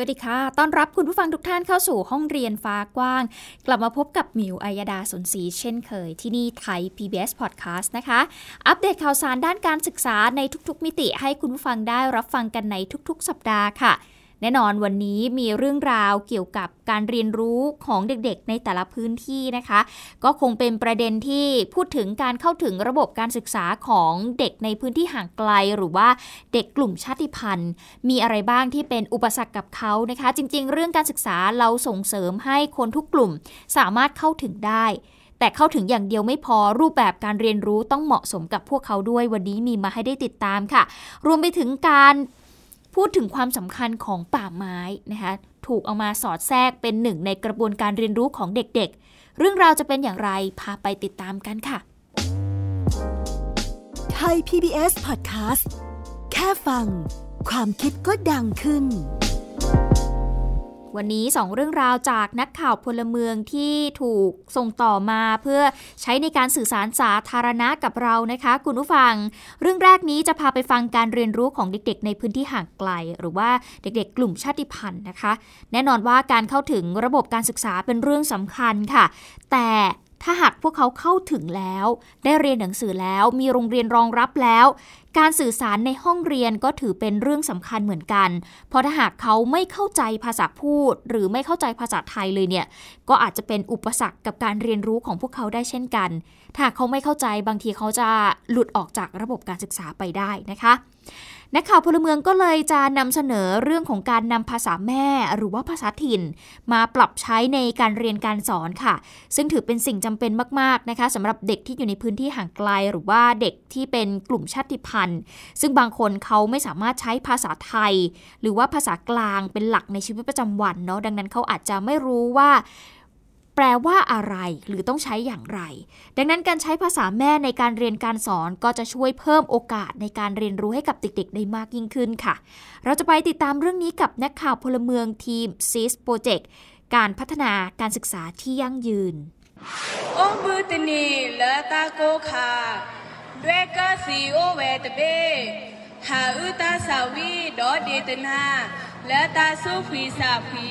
สวัสดีค่ะ ต้อนรับคุณผู้ฟังทุกท่านเข้าสู่ห้องเรียนฟ้ากว้าง กลับมาพบกับมิวอัยดาสนศรีเช่นเคย ที่นี่ไทย PBS Podcast นะคะ อัปเดตข่าวสารด้านการศึกษาในทุกๆ มิติให้คุณผู้ฟังได้รับฟังกันในทุกๆ สัปดาห์ค่ะ แน่นอนวันนี้มีเรื่องราวเกี่ยวกับการเรียนรู้ของเด็กๆ ในแต่ละพื้นที่นะคะ ก็คงเป็นประเด็นที่พูดถึงการเข้าถึงระบบการศึกษาของเด็กในพื้นที่ห่างไกล หรือว่าเด็กกลุ่มชาติพันธุ์ มีอะไรบ้างที่เป็นอุปสรรคกับเขานะคะ จริง ๆ เรื่องการศึกษาเราส่งเสริมให้คนทุกกลุ่มสามารถเข้าถึงได้แต่เข้าถึงอย่างเดียวไม่พอรูปแบบการเรียนรู้ต้องเหมาะสมกับพวกเขาด้วยวันนี้มีมาให้ได้ติดตามค่ะ รวมไปถึงการ พูดถึงความสำคัญของป่าไม้นะคะถูกเอามาสอดแทรกเป็นหนึ่งในกระบวนการเรียนรู้ของเด็กๆ เรื่องราวจะเป็นอย่างไรพาไปติดตามกันค่ะไทย PBS Podcast แค่ฟัง ความคิดก็ดังขึ้น วันนี้สองเรื่องราวจากนักข่าวพลเมืองที่ถูกส่งต่อมาเพื่อใช้ในการสื่อสารสาธารณะกับเรานะคะ คุณผู้ฟัง เรื่องแรกนี้จะพาไปฟังการเรียนรู้ของเด็กๆ ในพื้นที่ห่างไกล หรือว่าเด็กๆ กลุ่มชาติพันธุ์นะคะ แน่นอนว่าการเข้าถึงระบบการศึกษาเป็นเรื่องสำคัญค่ะ แต่ถ้าหากพวกเขาเข้าถึงแล้ว ได้เรียนหนังสือแล้ว มีโรงเรียนรองรับแล้ว การสื่อสารในห้องเรียนก็ถือเป็นเรื่องสำคัญเหมือนกัน เพราะถ้าหากเขาไม่เข้าใจภาษาพูด หรือไม่เข้าใจภาษาไทยเลยเนี่ย ก็อาจจะเป็นอุปสรรคกับการเรียนรู้ของพวกเขาได้เช่นกัน ถ้าเขาไม่เข้าใจบางทีเขาจะหลุดออกจากระบบการศึกษาไปได้นะคะ นักข่าวพลเมืองก็เลยจะนำเสนอเรื่องของการนำภาษาแม่หรือว่าภาษาถิ่น มาปรับใช้ในการเรียนการสอนค่ะ ซึ่งถือเป็นสิ่งจำเป็นมากๆนะคะสำหรับเด็กที่อยู่ในพื้นที่ห่างไกล หรือว่าเด็กที่เป็นกลุ่มชาติพันธุ์ ซึ่งบางคนเขาไม่สามารถใช้ภาษาไทย หรือว่าภาษากลางเป็นหลักในชีวิตประจำวันเนาะดังนั้นเขาอาจจะไม่รู้ว่า แปลว่าอะไรหรือต้องใช้อย่างไร ดังนั้นการใช้ภาษาแม่ในการเรียนการสอนก็จะช่วยเพิ่มโอกาสในการเรียนรู้ให้กับเด็กๆ ได้มากยิ่งขึ้นค่ะ เราจะไปติดตามเรื่องนี้กับนักข่าวพลเมืองทีม CIS Project การพัฒนาการศึกษาที่ยั่งยืนองบือตนีและตาโกคาด้วยกสีโอเวตเบหาอุตาสาวีดอเดตนาและตาสุฟีสาฟี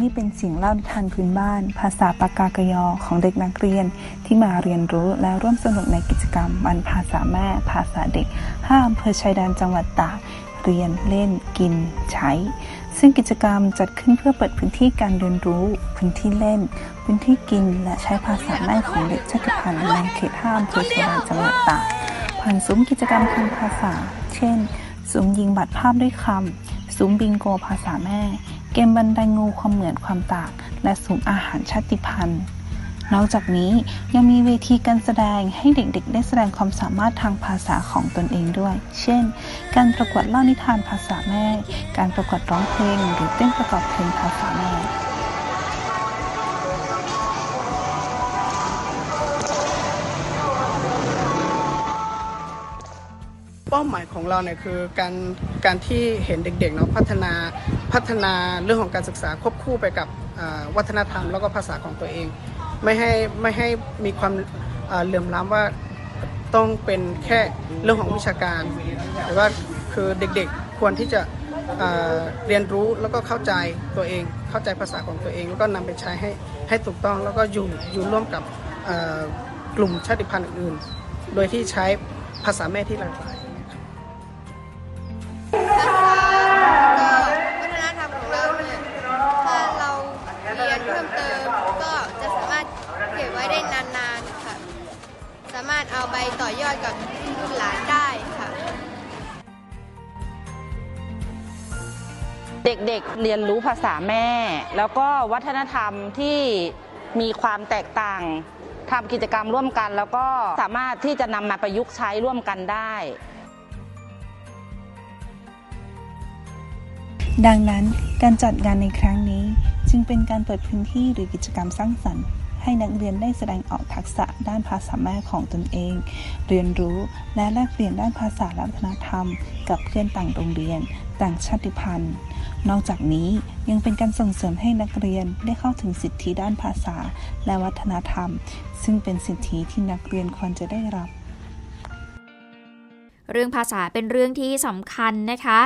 นี่เป็นเสียงเล่านิทานพื้นบ้าน ภาษาปากากยอของเด็กนักเรียนที่มาเรียนรู้และร่วมสนุกในกิจกรรมวันภาษาแม่ ภาษาเด็กห้าอำเภอชายแดนจังหวัดตากเรียนเล่น กิน ใช้ ซึ่งกิจกรรมจัดขึ้นเพื่อเปิดพื้นที่การเรียนรู้ พื้นที่เล่น พื้นที่กิน และใช้ภาษาแม่ของเด็กชาติพันธุ์ในเขตห้าอำเภอชายแดนจังหวัดตากผ่านซุ้มกิจกรรมทางภาษา เช่นซุ้มยิงบัตรภาพด้วยคำซุ้มบิงโกภาษาแม่ เกมบันไดงูความเหมือนความต่าง และสุ่มอาหารชาติพันธุ์ นอกจากนี้ยังมีเวทีการแสดงให้เด็กๆ ได้แสดงความสามารถทางภาษาของตนเองด้วย เช่น การประกวดเล่านิทานภาษาแม่ การประกวดร้องเพลง หรือเต้นประกอบเพลงภาษาแม่เป้าหมายของเราเนี่ยคือการการที่เห็นเด็กๆเนาะพัฒนา พัฒนาเรื่องของการศึกษาควบคู่ไปกับวัฒนธรรมแล้วก็ภาษาของตัวเอง ไม่ให้ไม่ให้มีความเหลื่อมล้ำว่าต้องเป็นแค่เรื่องของวิชาการ แต่ว่าคือเด็กๆควรที่จะเรียนรู้แล้วก็เข้าใจตัวเอง เข้าใจภาษาของตัวเอง แล้วก็นำไปใช้ให้ให้ถูกต้องแล้วก็อยู่อยู่ร่วมกับกลุ่มชาติพันธุ์อื่น โดยที่ใช้ภาษาแม่ที่หลากหลาย เด็กๆเรียนรู้ภาษาแม่ แล้วก็วัฒนธรรมที่มีความแตกต่างทำกิจกรรมร่วมกัน แล้วก็สามารถที่จะนำมาประยุกต์ใช้ร่วมกันได้ ดังนั้นการจัดงานในครั้งนี้จึงเป็นการเปิดพื้นที่หรือกิจกรรมสร้างสรรค์ให้นักเรียนได้แสดงออกทักษะด้านภาษาแม่ของตนเอง เรียนรู้และแลกเปลี่ยนด้านภาษาและวัฒนธรรม กับเพื่อนต่างโรงเรียน ต่างชาติพันธุ์ นอกจากนี้ยังเป็นการส่งเสริมให้นักเรียนได้เข้าถึงสิทธิด้านภาษาและวัฒนธรรม ซึ่งเป็นสิทธิที่นักเรียนควรจะได้รับ เรื่องภาษาเป็นเรื่องที่สำคัญนะคะ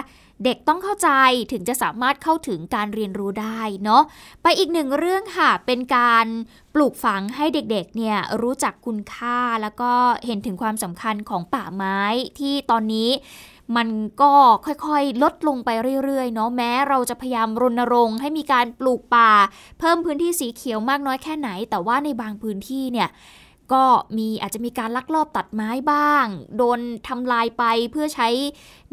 เด็กต้องเข้าใจถึงจะสามารถเข้าถึงการเรียนรู้ได้เนาะไปอีกหนึ่งเรื่องค่ะ เป็นการปลูกฝังให้เด็กๆเนี่ยรู้จักคุณค่าแล้วก็เห็นถึงความสำคัญของป่าไม้ที่ตอนนี้ มันก็ค่อยๆ ลดลงไปเรื่อยๆเนาะแม้เราจะพยายามรณรงค์ให้มีการปลูกป่า เพิ่มพื้นที่สีเขียวมากน้อยแค่ไหน แต่ว่าในบางพื้นที่เนี่ยก็มีอาจจะมีการลักลอบตัดไม้บ้าง โดนทำลายไปเพื่อใช้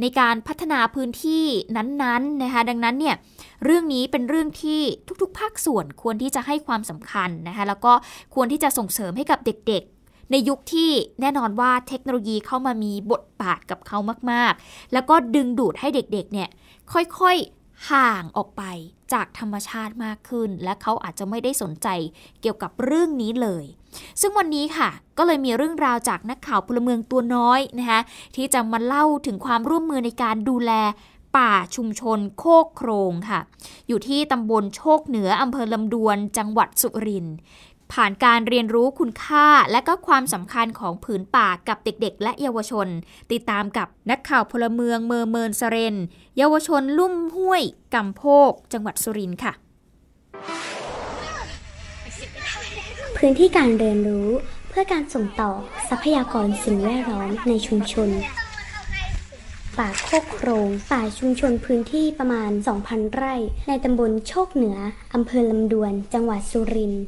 ในการพัฒนาพื้นที่นั้นๆนะคะดังนั้นเนี่ยเรื่องนี้เป็นเรื่องที่ทุกๆ ภาคส่วนควรที่จะให้ความสำคัญนะคะแล้วก็ควรที่จะส่งเสริมให้กับเด็กๆ ในยุคที่แน่นอนว่าเทคโนโลยีเข้ามามีบทบาทกับเขามาก ๆ แล้วก็ดึงดูดให้เด็ก ๆ เนี่ย ค่อย ๆ ห่างออกไปจากธรรมชาติมากขึ้น และเขาอาจจะไม่ได้สนใจเกี่ยวกับเรื่องนี้เลย ซึ่งวันนี้ค่ะ ก็เลยมีเรื่องราวจากนักข่าวพลเมืองตัวน้อยนะคะที่จะมาเล่าถึงความร่วมมือในการดูแลป่าชุมชนโคกโครงค่ะ อยู่ที่ตำบลโชคเหนืออำเภอลำดวนจังหวัดสุรินทร์ ผ่านการเรียนรู้คุณค่าและก็ความสำคัญของผืนป่ากับเด็กๆ และเยาวชน ติดตามกับนักข่าวพลเมืองเมอร์เมินสเรน เยาวชนลุ่มห้วยกำโพก จังหวัดสุรินทร์ค่ะ พื้นที่การเรียนรู้เพื่อการส่งต่อทรัพยากรสิ่งแวดล้อมในชุมชนป่าโคกโครงป่าชุมชนพื้นที่ประมาณ 2,000 ไร่ ในตำบลโชคเหนือ อำเภอลำดวน จังหวัดสุรินทร์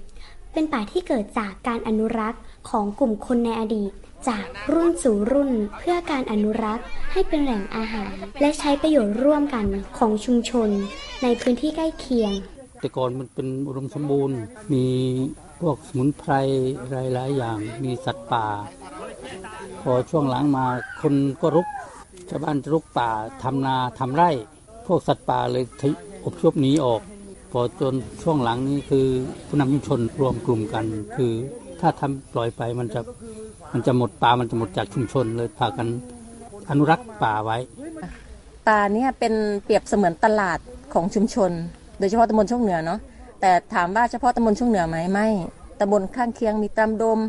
เป็นป่าที่เกิดจากการอนุรักษ์ของกลุ่มคนในอดีต จากรุ่นสู่รุ่นเพื่อการอนุรักษ์ให้เป็นแหล่งอาหาร และใช้ประโยชน์ร่วมกันของชุมชน ในพื้นที่ใกล้เคียง แต่ก่อนมันเป็นอุดมสมบูรณ์มีพวกสมุนไพรหลายๆอย่างมีสัตว์ป่า พอช่วงหลังมาคนก็รุกชาวบ้านรุกป่าทำนาทำไร่ พวกสัตว์ป่าเลยอพยพหนีออก อจนช่วงหลังนี้คือผู้นำชุมชนรวมกลุ่มกัน คือถ้าทำปล่อยไปมันจะมันจะหมดป่ามันจะหมดจากชุมชนเลยพากันอนุรักษ์ป่าไว้ ป่าเนี่ยเป็นเปรียบเสมือนตลาดของชุมชน โดยเฉพาะตำบลช่วงเหนือเนาะแต่ถามว่าเฉพาะตำบลช่วงเหนือไหมไม่ตำบลข้างเคียงมีตำดม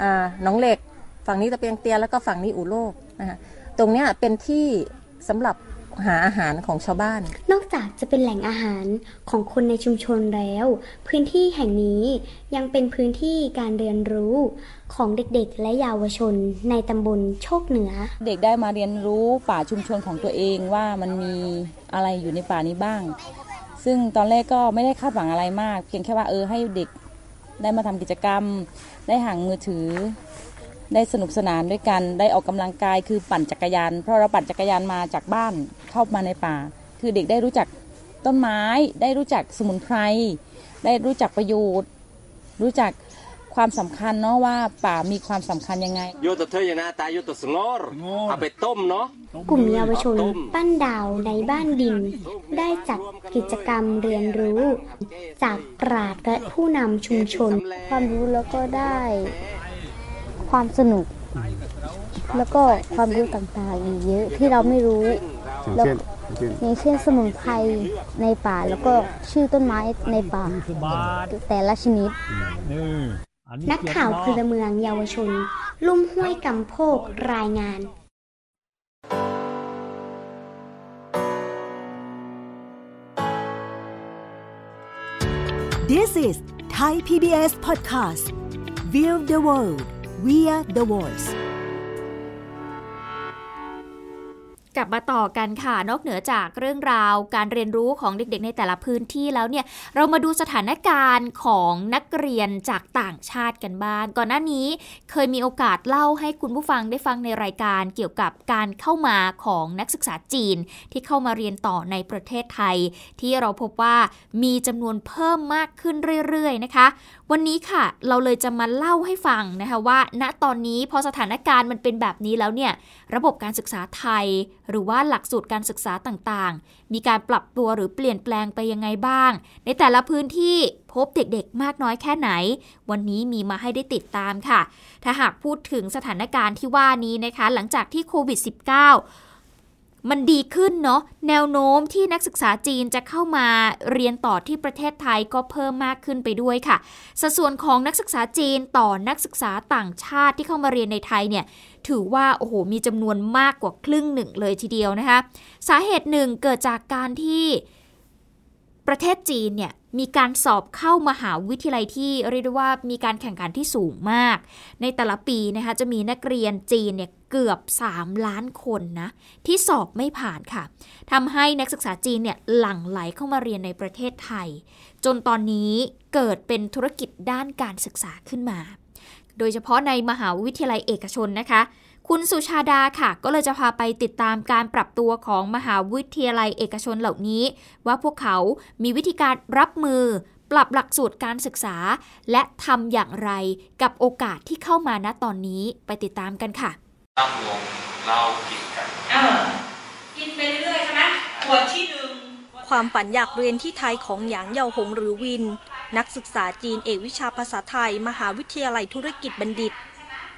อ่าหนองเหล็ก ฝั่งนี้ตะเปียงเตียแล้วก็ฝั่งนี้อู่โลกนะคะตรงเนี้ยเป็นที่สำหรับ หาอาหารของชาวบ้าน นอกจากจะเป็นแหล่งอาหารของคนในชุมชนแล้ว พื้นที่แห่งนี้ยังเป็นพื้นที่การเรียนรู้ของเด็กๆ และเยาวชนในตำบลโชคเหนือ เด็กได้มาเรียนรู้ป่าชุมชนของตัวเองว่ามันมีอะไรอยู่ในป่านี้บ้าง ซึ่งตอนแรกก็ไม่ได้คาดหวังอะไรมาก เพียงแค่ว่าเออให้เด็กได้มาทำกิจกรรม ได้ห่างมือถือ ได้สนุกสนานด้วยกันได้ออกกำลังกายคือปั่นจักรยาน เพราะเราปั่นจักรยานมาจากบ้านเข้ามาในป่า คือเด็กได้รู้จักต้นไม้ ได้รู้จักสมุนไพรได้รู้จักประโยชน์ รู้จักความสำคัญเนาะว่าป่ามีความสำคัญยังไงโยตเธอยนาตายโยตสงอรเอาไปต้มเนาะกลุ่มเยาวชนปั้นดาวในบ้านดิน ได้จัดกิจกรรมเรียนรู้ จากปราดและผู้นำชุมชน ความรู้แล้วก็ได้ ความสนุก แล้วก็ความรู้ต่างๆอีกเยอะที่เราไม่รู้ อย่างแล้วเช่นอย่างเช่นอย่างเช่นสมุนไพรในป่าแล้วก็ชื่อต้นไม้ในป่า แต่ละชนิด นักข่าวพลเมืองเยาวชน ลุ่มห้วยกำโพกรายงาน This is Thai PBS Podcast View the world via the voice กลับมาต่อกันค่ะ นอกเหนือจากเรื่องราวการเรียนรู้ของเด็กๆ ในแต่ละพื้นที่แล้วเนี่ย เรามาดูสถานการณ์ของนักเรียนจากต่างชาติกันบ้าง ก่อนหน้านี้เคยมีโอกาสเล่าให้คุณผู้ฟังได้ฟังในรายการเกี่ยวกับการเข้ามาของนักศึกษาจีน ที่เข้ามาเรียนต่อในประเทศไทย ที่เราพบว่ามีจำนวนเพิ่มมากขึ้นเรื่อยๆนะคะ วันนี้ค่ะเราเลยจะมาเล่าให้ฟังนะคะว่า ณตอนนี้พอสถานการณ์มันเป็นแบบนี้แล้วเนี่ยระบบการศึกษาไทยหรือว่าหลักสูตรการศึกษาต่างๆ มีการปรับตัวหรือเปลี่ยนแปลงไปยังไงบ้าง ในแต่ละพื้นที่พบเด็กๆ มากน้อยแค่ไหน วันนี้มีมาให้ได้ติดตามค่ะ ถ้าหากพูดถึงสถานการณ์ที่ว่านี้นะคะ หลังจากที่โควิด -19 มันดีขึ้นเนาะแนวโน้มที่นักศึกษาจีนจะเข้ามาเรียนต่อที่ประเทศไทยก็เพิ่มมากขึ้นไปด้วยค่ะ สัดส่วนของนักศึกษาจีนต่อนักศึกษาต่างชาติที่เข้ามาเรียนในไทยเนี่ย ถือว่าโอ้โหมีจำนวนมากกว่าครึ่งหนึ่งเลยทีเดียวนะคะ สาเหตุหนึ่งเกิดจากการที่ประเทศจีนเนี่ยมีการสอบเข้ามหาวิทยาลัยที่เรียกได้ว่ามีการแข่งขันที่สูงมาก ในแต่ละปีนะคะจะมีนักเรียนจีนเนี่ยเกือบ 3 ล้านคนนะที่สอบไม่ผ่านค่ะทำให้นักศึกษาจีนเนี่ยหลั่งไหลเข้ามาเรียนในประเทศไทย จนตอนนี้เกิดเป็นธุรกิจด้านการศึกษาขึ้นมา โดยเฉพาะในมหาวิทยาลัยเอกชนนะคะ คุณสุชาดาค่ะ ก็เลยจะพาไปติดตามการปรับตัวของมหาวิทยาลัยเอกชนเหล่านี้ ว่าพวกเขามีวิธีการรับมือ ปรับหลักสูตรการศึกษา และทำอย่างไรกับโอกาสที่เข้ามาณตอนนี้ไปติดตามกันค่ะตั้งวงเล่ากินกันเออกินไปเรื่อยๆใช่ไหมขวดที่หนึ่งความฝันอยากเรียนที่ไทยของหยางเยาหงหรือวิน นักศึกษาจีนเอกวิชาภาษาไทย มหาวิทยาลัยธุรกิจบัณฑิต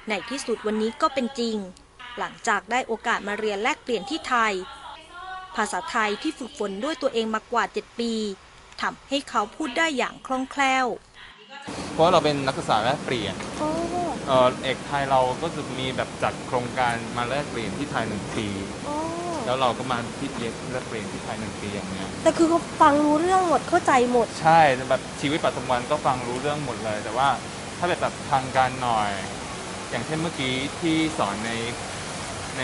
ในที่สุดวันนี้ก็เป็นจริง หลังจากได้โอกาสมาเรียนแลกเปลี่ยนที่ไทย ภาษาไทยที่ฝึกฝนด้วยตัวเองมากว่า 7 ปีทำให้เขาพูดได้อย่างคล่องแคล่ว เพราะเราเป็นนักศึกษาแลกเปลี่ยนเออเอกไทยเราก็จะมีแบบจัดโครงการมาแลกเปลี่ยนที่ไทยหนึ่งปี แล้วเราก็มาที่เรียนแลกเปลี่ยนที่ไทยหนึ่งปีอย่างเงี้ยแต่คือเขาฟังรู้เรื่องหมดเข้าใจหมด ใช่แบบชีวิตประจำวันก็ฟังรู้เรื่องหมดเลย แต่ว่าถ้าแบบแบบทางการหน่อย อย่างเช่นเมื่อกี้ที่สอนในใน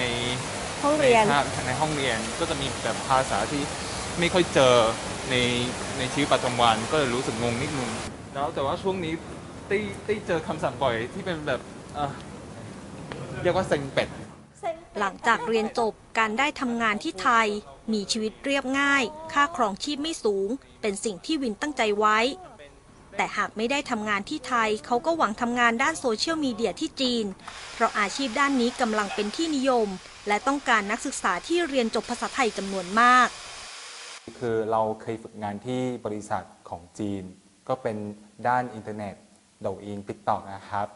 ห้องเรียนในภาคในห้องเรียนก็จะมีแบบภาษาที่ไม่ค่อยเจอในในชีวิตประจำวันก็เลยรู้สึกงงนิดนึงแล้วแต่ว่าช่วงนี้ได้ได้เจอคำแสลงบ่อยที่เป็นแบบเอ่อเรียกว่าเซ็งเป็ด หลังจากเรียนจบการได้ทำงานที่ไทย มีชีวิตเรียบง่าย ค่าครองชีพไม่สูง เป็นสิ่งที่วินตั้งใจไว้ แต่หากไม่ได้ทำงานที่ไทย เขาก็หวังทำงานด้านโซเชียลมีเดียที่จีน เพราะอาชีพด้านนี้กำลังเป็นที่นิยม และต้องการนักศึกษาที่เรียนจบภาษาไทยจำนวนมาก คือเราเคยฝึกงานที่บริษัทของจีน ก็เป็นด้านอินเทอร์เน็ต Douyin TikTok นะครับ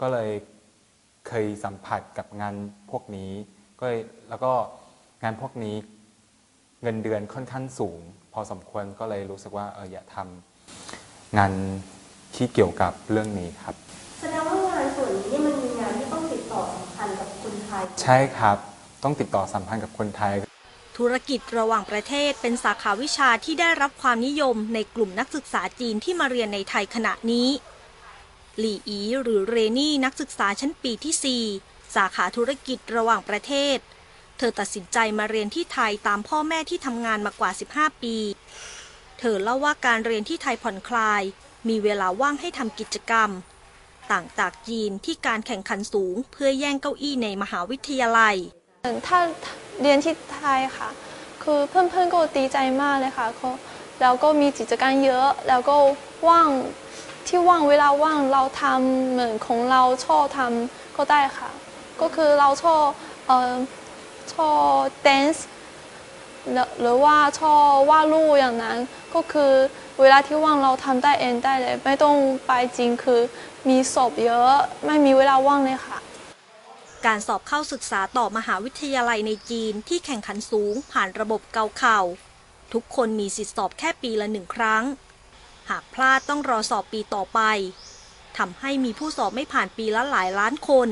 ก็เลย เคยสัมผัสกับงานพวกนี้ ก็เลยแล้วก็งานพวกนี้เงินเดือนค่อนข้างสูง พอสมควรก็เลยรู้สึกว่าเอออยากทำงานที่เกี่ยวกับเรื่องนี้ครับแสดงว่างานส่วนนี้เนี่ยมันมีงานที่ต้องติดต่อสัมพันธ์กับคนไทย ใช่ครับ ต้องติดต่อสัมพันธ์กับคนไทย ธุรกิจระหว่างประเทศเป็นสาขาวิชาที่ได้รับความนิยมในกลุ่มนักศึกษาจีนที่มาเรียนในไทยขณะนี้ หลี่อีหรือเรนี่นักศึกษาชั้นปีที่ 4 สาขาธุรกิจระหว่างประเทศ เธอตัดสินใจมาเรียนที่ไทยตามพ่อแม่ที่ทำงานมากว่า 15 ปี เธอเล่าว่าการเรียนที่ไทยผ่อนคลาย มีเวลาว่างให้ทำกิจกรรม ต่างจากจีนที่การแข่งขันสูง เพื่อแย่งเก้าอี้ในมหาวิทยาลัยถ้าเรียนที่ไทยค่ะ คือเพื่อนๆก็ดีใจมากเลยค่ะแล้วก็มีกิจกรรมเยอะ แล้วก็ว่าง ที่ว่างเวลาว่างเราทำเหมือนของเราชอบทำก็ได้ค่ะ ก็คือเราชอบเอ่อชอบ dance หรือหรือว่าชอบวาดรูปอย่างนั้น ก็คือเวลาที่ว่างเราทำได้เองได้เลย ไม่ต้องไปจริงคือมีสอบเยอะไม่มีเวลาว่างเลยค่ะ การสอบเข้าศึกษาต่อมหาวิทยาลัยในจีนที่แข่งขันสูงผ่านระบบเกาเข่า ทุกคนมีสิทธิสอบแค่ปีละหนึ่งครั้ง หากพลาดต้องรอสอบปีต่อไปทำให้มีผู้สอบไม่ผ่านปีละหลายล้านคน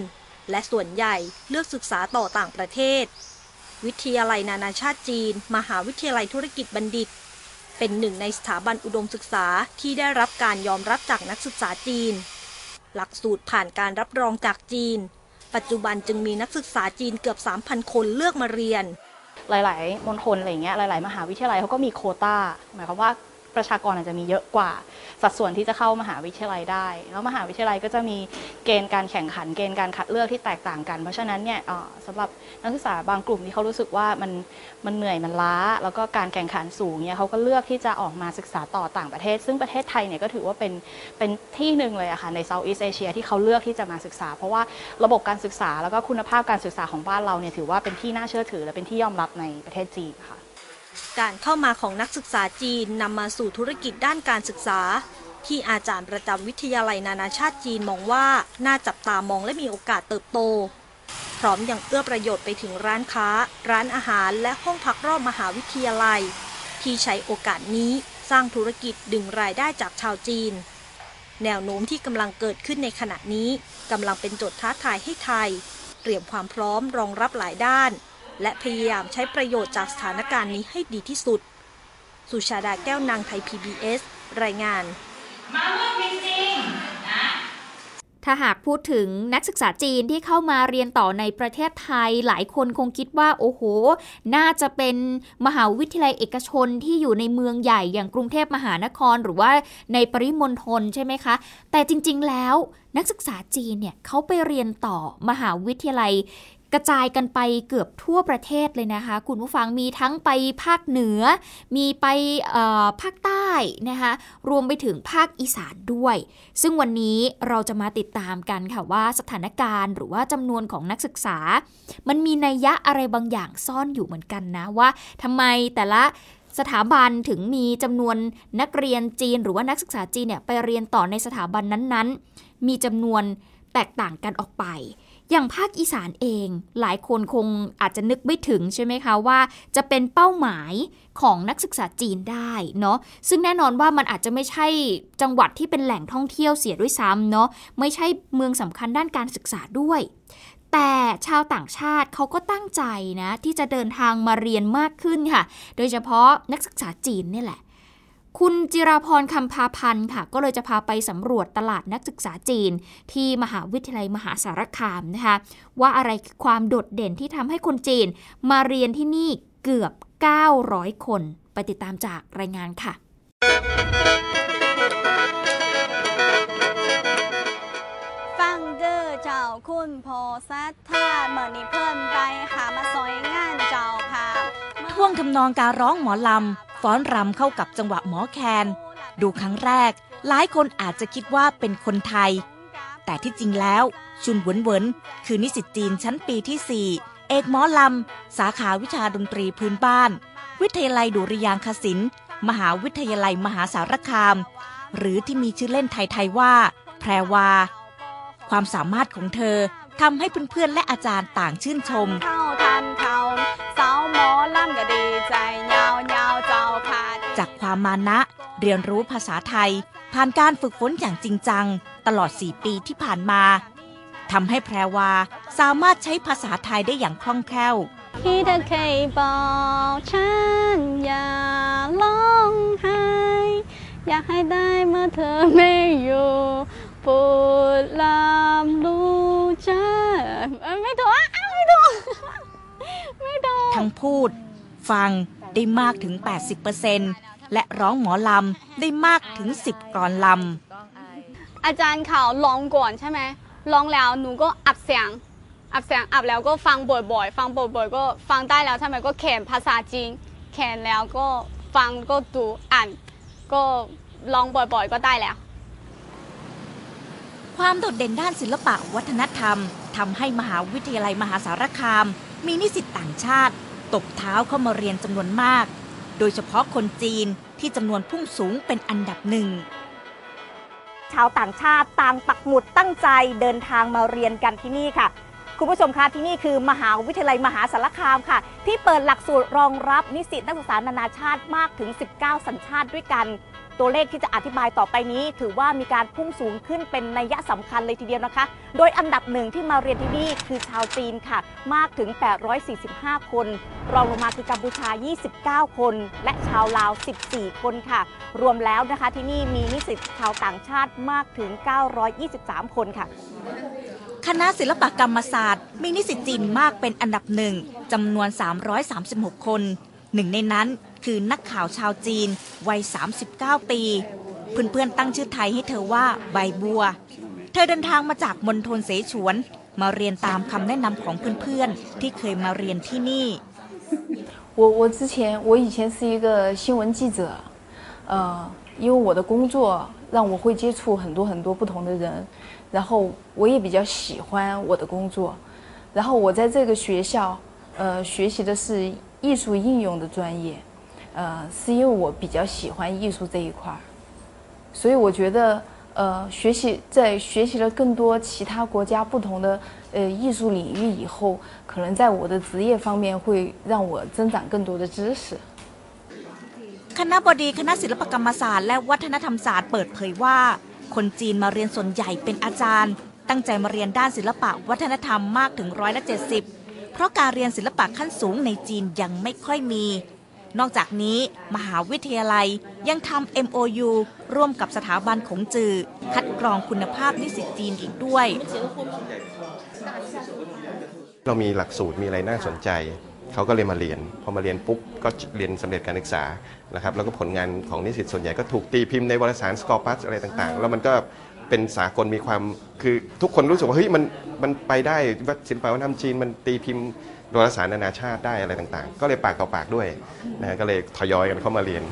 และส่วนใหญ่เลือกศึกษาต่อต่างประเทศ วิทยาลัยนานาชาติจีน มหาวิทยาลัยธุรกิจบัณฑิต เป็นหนึ่งในสถาบันอุดมศึกษาที่ได้รับการยอมรับจากนักศึกษาจีน หลักสูตรผ่านการรับรองจากจีน ปัจจุบันจึงมีนักศึกษาจีนเกือบ 3,000 คนเลือกมาเรียน หลาย ๆ มณฑลอะไรเงี้ย หลาย ๆ มหาวิทยาลัยเขาก็มีโควตาหมายความว่า ประชากรอาจจะมีเยอะกว่า สัดส่วนที่จะเข้ามหาวิทยาลัยได้ แล้วมหาวิทยาลัยก็จะมีเกณฑ์การแข่งขันเกณฑ์การคัดเลือกที่แตกต่างกัน เพราะฉะนั้นเนี่ยสำหรับนักศึกษาบางกลุ่มที่เขารู้สึกว่ามันมันเหนื่อยมันล้า แล้วก็การแข่งขันสูงเนี่ยเขาก็เลือกที่จะออกมาศึกษาต่อต่างประเทศ ซึ่งประเทศไทยเนี่ยก็ถือว่าเป็นเป็นที่หนึ่งเลยอะค่ะในเซาท์อีสเอเชียที่เขาเลือกที่จะมาศึกษา เพราะว่าระบบการศึกษาแล้วก็คุณภาพการศึกษาของบ้านเราเนี่ยถือว่าเป็นที่น่าเชื่อถือและเป็นที่ยอมรับในประเทศจีนค่ะ การเข้ามาของนักศึกษาจีนนำมาสู่ธุรกิจด้านการศึกษา ที่อาจารย์ประจำวิทยาลัยนานาชาติจีนมองว่าน่าจับตามองและมีโอกาสเติบโต พร้อมยังเอื้อประโยชน์ไปถึงร้านค้า ร้านอาหารและห้องพักรอบมหาวิทยาลัย ที่ใช้โอกาสนี้สร้างธุรกิจดึงรายได้จากชาวจีน แนวโน้มที่กำลังเกิดขึ้นในขณะนี้กำลังเป็นโจทย์ท้าทายให้ไทย เตรียมความพร้อมรองรับหลายด้าน และพยายามใช้ประโยชน์จากสถานการณ์นี้ให้ดีที่สุด สุชาดาแก้วนางไทย PBS รายงาน มาเรื่องจริงๆนะถ้าหากพูดถึงนักศึกษาจีนที่เข้ามาเรียนต่อในประเทศไทย หลายคนคงคิดว่าโอ้โห น่าจะเป็นมหาวิทยาลัยเอกชนที่อยู่ในเมืองใหญ่อย่างกรุงเทพมหานคร หรือว่าในปริมณฑลใช่ไหมคะ แต่จริง ๆ แล้วนักศึกษาจีนเนี่ยเขาไปเรียนต่อมหาวิทยาลัย กระจายกันไปเกือบทั่วประเทศเลยนะคะ คุณผู้ฟังมีทั้งไปภาคเหนือ มีไปภาคใต้นะคะรวมไปถึงภาคอีสานด้วย ซึ่งวันนี้เราจะมาติดตามกันค่ะว่าสถานการณ์ หรือว่าจำนวนของนักศึกษา มันมีนัยยะอะไรบางอย่างซ่อนอยู่เหมือนกันนะว่าทำไมแต่ละสถาบันถึงมีจำนวนนักเรียนจีน หรือว่านักศึกษาจีนเนี่ยไปเรียนต่อในสถาบันนั้นๆ มีจำนวนแตกต่างกันออกไป อย่างภาคอีสานเอง หลายคนคงอาจจะนึกไม่ถึงใช่ไหมคะว่าจะเป็นเป้าหมายของนักศึกษาจีนได้เนาะซึ่งแน่นอนว่ามันอาจจะไม่ใช่จังหวัดที่เป็นแหล่งท่องเที่ยวเสียด้วยซ้ำเนาะไม่ใช่เมืองสำคัญด้านการศึกษาด้วย แต่ชาวต่างชาติเขาก็ตั้งใจนะที่จะเดินทางมาเรียนมากขึ้นค่ะ โดยเฉพาะนักศึกษาจีนนี่แหละ คุณจิราพรคำพาพันธ์ค่ะ ก็เลยจะพาไปสำรวจตลาดนักศึกษาจีน ที่มหาวิทยาลัยมหาสารคามนะคะ ว่าอะไรคือความโดดเด่นที่ทำให้คนจีน มาเรียนที่นี่เกือบ 900 คน ไปติดตามจากรายงานค่ะฟังเดอเจ้าคุณพอซัดท่าเมื่อนี้เพิ่นไปหามาซอยงานเจ้าพาท่วงทำนองการร้องหมอลำ ฟ้อนรำเข้ากับจังหวะหมอแคน ดูครั้งแรก หลายคนอาจจะคิดว่าเป็นคนไทย แต่ที่จริงแล้วชุนหวนเวินคือนิสิตจีนชั้นปีที่ 4 เอกหมอลำ สาขาวิชาดนตรีพื้นบ้าน วิทยาลัยดุริยางคศิลป์มหาวิทยาลัยมหาสารคาม หรือที่มีชื่อเล่นไทยๆว่า แพรวา ความสามารถของเธอทำให้เพื่อนๆและอาจารย์ต่างชื่นชมจาก ความมานะ เรียนรู้ภาษาไทย ผ่านการฝึกฝนอย่างจริงจัง ตลอด 4 ปีที่ผ่านมาทำให้แพรวาสามารถใช้ภาษาไทยได้อย่างคล่องแคล่วที่เธอเคยบอกฉันอย่าร้องไห้อยากให้ได้เมื่อเธอไม่อยู่ปวดลามรู้ใจไม่ถูกไม่ถูกไม่ถูกทั้งพูด ฟังได้มากถึง 80% และร้องหมอลำได้มากถึง 10 กรอนลำ อาจารย์เขาร้องก่อนใช่ไหมร้องแล้วหนูก็อัดเสียง อัดเสียงอัดแล้วก็ฟังบ่อยๆ ฟังบ่อยๆ ก็ฟังได้แล้วใช่ไหมก็เขียนภาษาจีนเขียนแล้วก็ฟังก็ดูอ่านก็ร้องบ่อยๆ ก็ได้แล้ว ความโดดเด่นด้านศิลปะวัฒนธรรมทำให้มหาวิทยาลัยมหาสารคาม มีนิสิตต่างชาติ ตบเท้าเข้ามาเรียนจำนวนมาก โดยเฉพาะคนจีนที่จำนวนพุ่งสูงเป็นอันดับหนึ่ง ชาวต่างชาติต่างปักหมุดตั้งใจเดินทางมาเรียนกันที่นี่ค่ะ คุณผู้ชมคะที่นี่คือมหาวิทยาลัยมหาสารคามค่ะ ที่เปิดหลักสูตรรองรับนิสิตนักศึกษานานาชาติมากถึง 19 สัญชาติด้วยกัน ตัวเลขที่จะอธิบายต่อไปนี้ ถือว่ามีการพุ่งสูงขึ้นเป็นนัยยะสำคัญเลยทีเดียวนะคะ โดยอันดับหนึ่งที่มาเรียนที่นี่คือชาวจีนค่ะ มากถึง 845 คน รองลงมาคือกัมพูชา 29 คน และชาวลาว 14 คนค่ะ รวมแล้วนะคะที่นี่มีนิสิตชาวต่างชาติมากถึง 923 คนค่ะคณะศิลปกรรมศาสตร์ มีนิสิตจีนมากเป็นอันดับหนึ่งจำนวน 336 คน หนึ่งในนั้น คือนักข่าวชาวจีน วัย 39 ปี เพื่อนๆตั้งชื่อไทยให้เธอว่าใบบัว เธอเดินทางมาจากมณฑลเสฉวน มาเรียนตามคำแนะนำของเพื่อนๆ ที่เคยมาเรียนที่นี่ 我我之前我以前是一个新闻记者，呃，因为我的工作让我会接触很多很多不同的人，然后我也比较喜欢我的工作，然后我在这个学校，呃，学习的是艺术应用的专业， 呃，是因为我比较喜欢艺术这一块儿，所以我觉得，呃，学习在学习了更多其他国家不同的呃艺术领域以后，可能在我的职业方面会让我增长更多的知识。 คณะบดีคณะศิลปกรรมศาสตร์และวัฒนธรรมศาสตร์เปิดเผยว่า คนจีนมาเรียนส่วนใหญ่เป็นอาจารย์ ตั้งใจมาเรียนด้านศิลปะวัฒนธรรมมากถึงร้อยละ70 เพราะการเรียนศิลปะขั้นสูงในจีนยังไม่ค่อยมี นอกจากนี้มหาวิทยาลัยยังทำ MOU ร่วมกับสถาบันของจือ คัดกรองคุณภาพนิสิตจีนอีกด้วย เรามีหลักสูตรมีอะไรน่าสนใจ เขาก็เลยมาเรียน พอมาเรียนปุ๊บ ก็เรียนสำเร็จการศึกษานะครับแล้วก็ผลงานของนิสิตส่วนใหญ่ก็ถูกตีพิมพ์ในวารสารสกอร์ปัสอะไรต่างๆ แล้วมันก็เป็นสากลมีความคือทุกคนรู้สึกว่าเฮ้ยมันมันไปได้ว่าศิลปวัฒนธรรมจีนมันตีพิมพ์ วารสารนานาชาติได้อะไรต่างๆ ก็เลยปากต่อปากด้วยนะก็เลยทยอยกันเข้ามาเรียน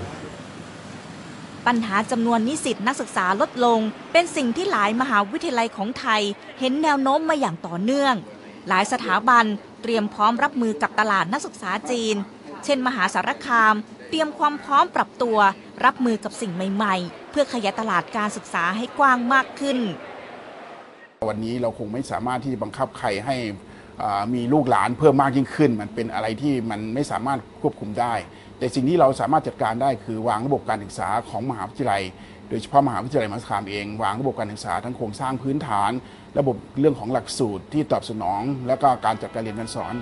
ปัญหาจำนวนนิสิตนักศึกษาลดลง เป็นสิ่งที่หลายมหาวิทยาลัยของไทย เห็นแนวโน้มมาอย่างต่อเนื่อง หลายสถาบันเตรียมพร้อมรับมือกับตลาดนักศึกษาจีน เช่น มหาสารคาม เตรียมความพร้อมปรับตัว รับมือกับสิ่งใหม่ๆ เพื่อขยายตลาดการศึกษาให้กว้างมากขึ้นวันนี้เราคงไม่สามารถที่จะบังคับใครให้อ่า มีลูกหลานเพิ่มมากยิ่งขึ้น มันเป็นอะไรที่มันไม่สามารถควบคุมได้ แต่สิ่งที่เราสามารถจัดการได้คือวางระบบการศึกษาของมหาวิทยาลัย โดยเฉพาะมหาวิทยาลัยมหาสารคามเอง วางระบบการศึกษาทั้งโครงสร้างพื้นฐาน ระบบเรื่องของหลักสูตรที่ตอบสนอง และก็การจัดการเรียนการสอน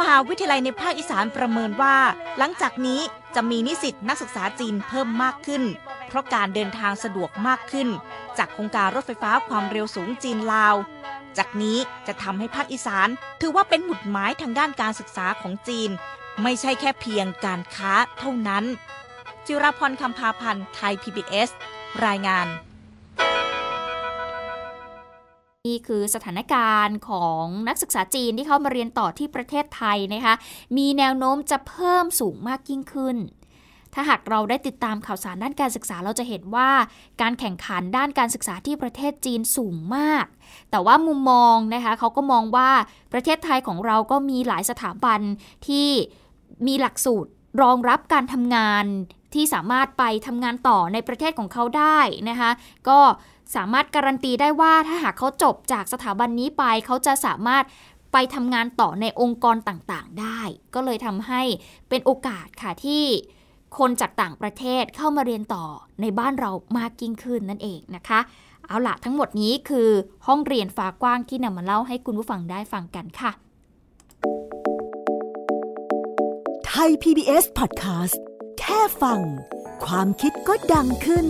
มหาวิทยาลัยในภาคอีสานประเมินว่า หลังจากนี้จะมีนิสิตนักศึกษาจีนเพิ่มมากขึ้น เพราะการเดินทางสะดวกมากขึ้น จากโครงการรถไฟฟ้าความเร็วสูงจีนลาว จากนี้จะทำให้ภาคอีสาน ถือว่าเป็นหมุดหมายทางด้านการศึกษาของจีน ไม่ใช่แค่เพียงการค้าเท่านั้น จิราพรคำพาพันธ์ไทย PBS รายงาน นี่คือสถานการณ์ของนักศึกษาจีนที่เขามาเรียนต่อที่ประเทศไทยนะคะ มีแนวโน้มจะเพิ่มสูงมากยิ่งขึ้น ถ้าหากเราได้ติดตามข่าวสารด้านการศึกษาเราจะเห็นว่าการแข่งขันด้านการศึกษาที่ประเทศจีนสูงมาก แต่ว่ามุมมองนะคะเขาก็มองว่าประเทศไทยของเราก็มีหลายสถาบันที่มีหลักสูตรรองรับการทำงานที่สามารถไปทำงานต่อในประเทศของเขาได้นะคะก็สามารถการันตีได้ว่าถ้าหากเขาจบจากสถาบันนี้ไปเขาจะสามารถไปทำงานต่อในองค์กรต่างๆ ได้ ก็เลยทำให้เป็นโอกาสค่ะที่ คนจากต่างประเทศเข้ามาเรียนต่อในบ้านเรามากยิ่งขึ้นนั่นเองนะคะ เอาละทั้งหมดนี้คือห้องเรียนฟ้ากว้างที่นำมาเล่าให้คุณผู้ฟังได้ฟังกันค่ะ ไทย PBS Podcast แค่ฟัง ความคิดก็ดังขึ้น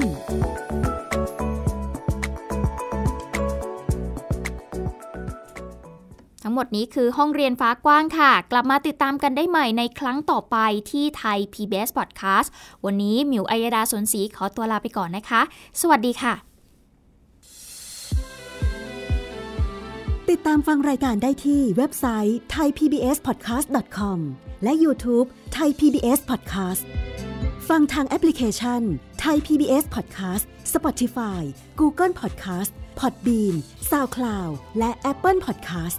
หมดนี้คือห้องเรียนฟ้ากว้างค่ะ กลับมาติดตามกันได้ใหม่ในครั้งต่อไปที่ไทย PBS Podcast วันนี้หมิวอัยดาสนศรีขอตัวลาไปก่อนนะคะ สวัสดีค่ะ ติดตามฟังรายการได้ที่เว็บไซต์ thaipbspodcast.com และ YouTube Thai PBS Podcast ฟังทางแอปพลิเคชัน Thai PBS Podcast Spotify Google Podcast Podbean SoundCloud และ Apple Podcast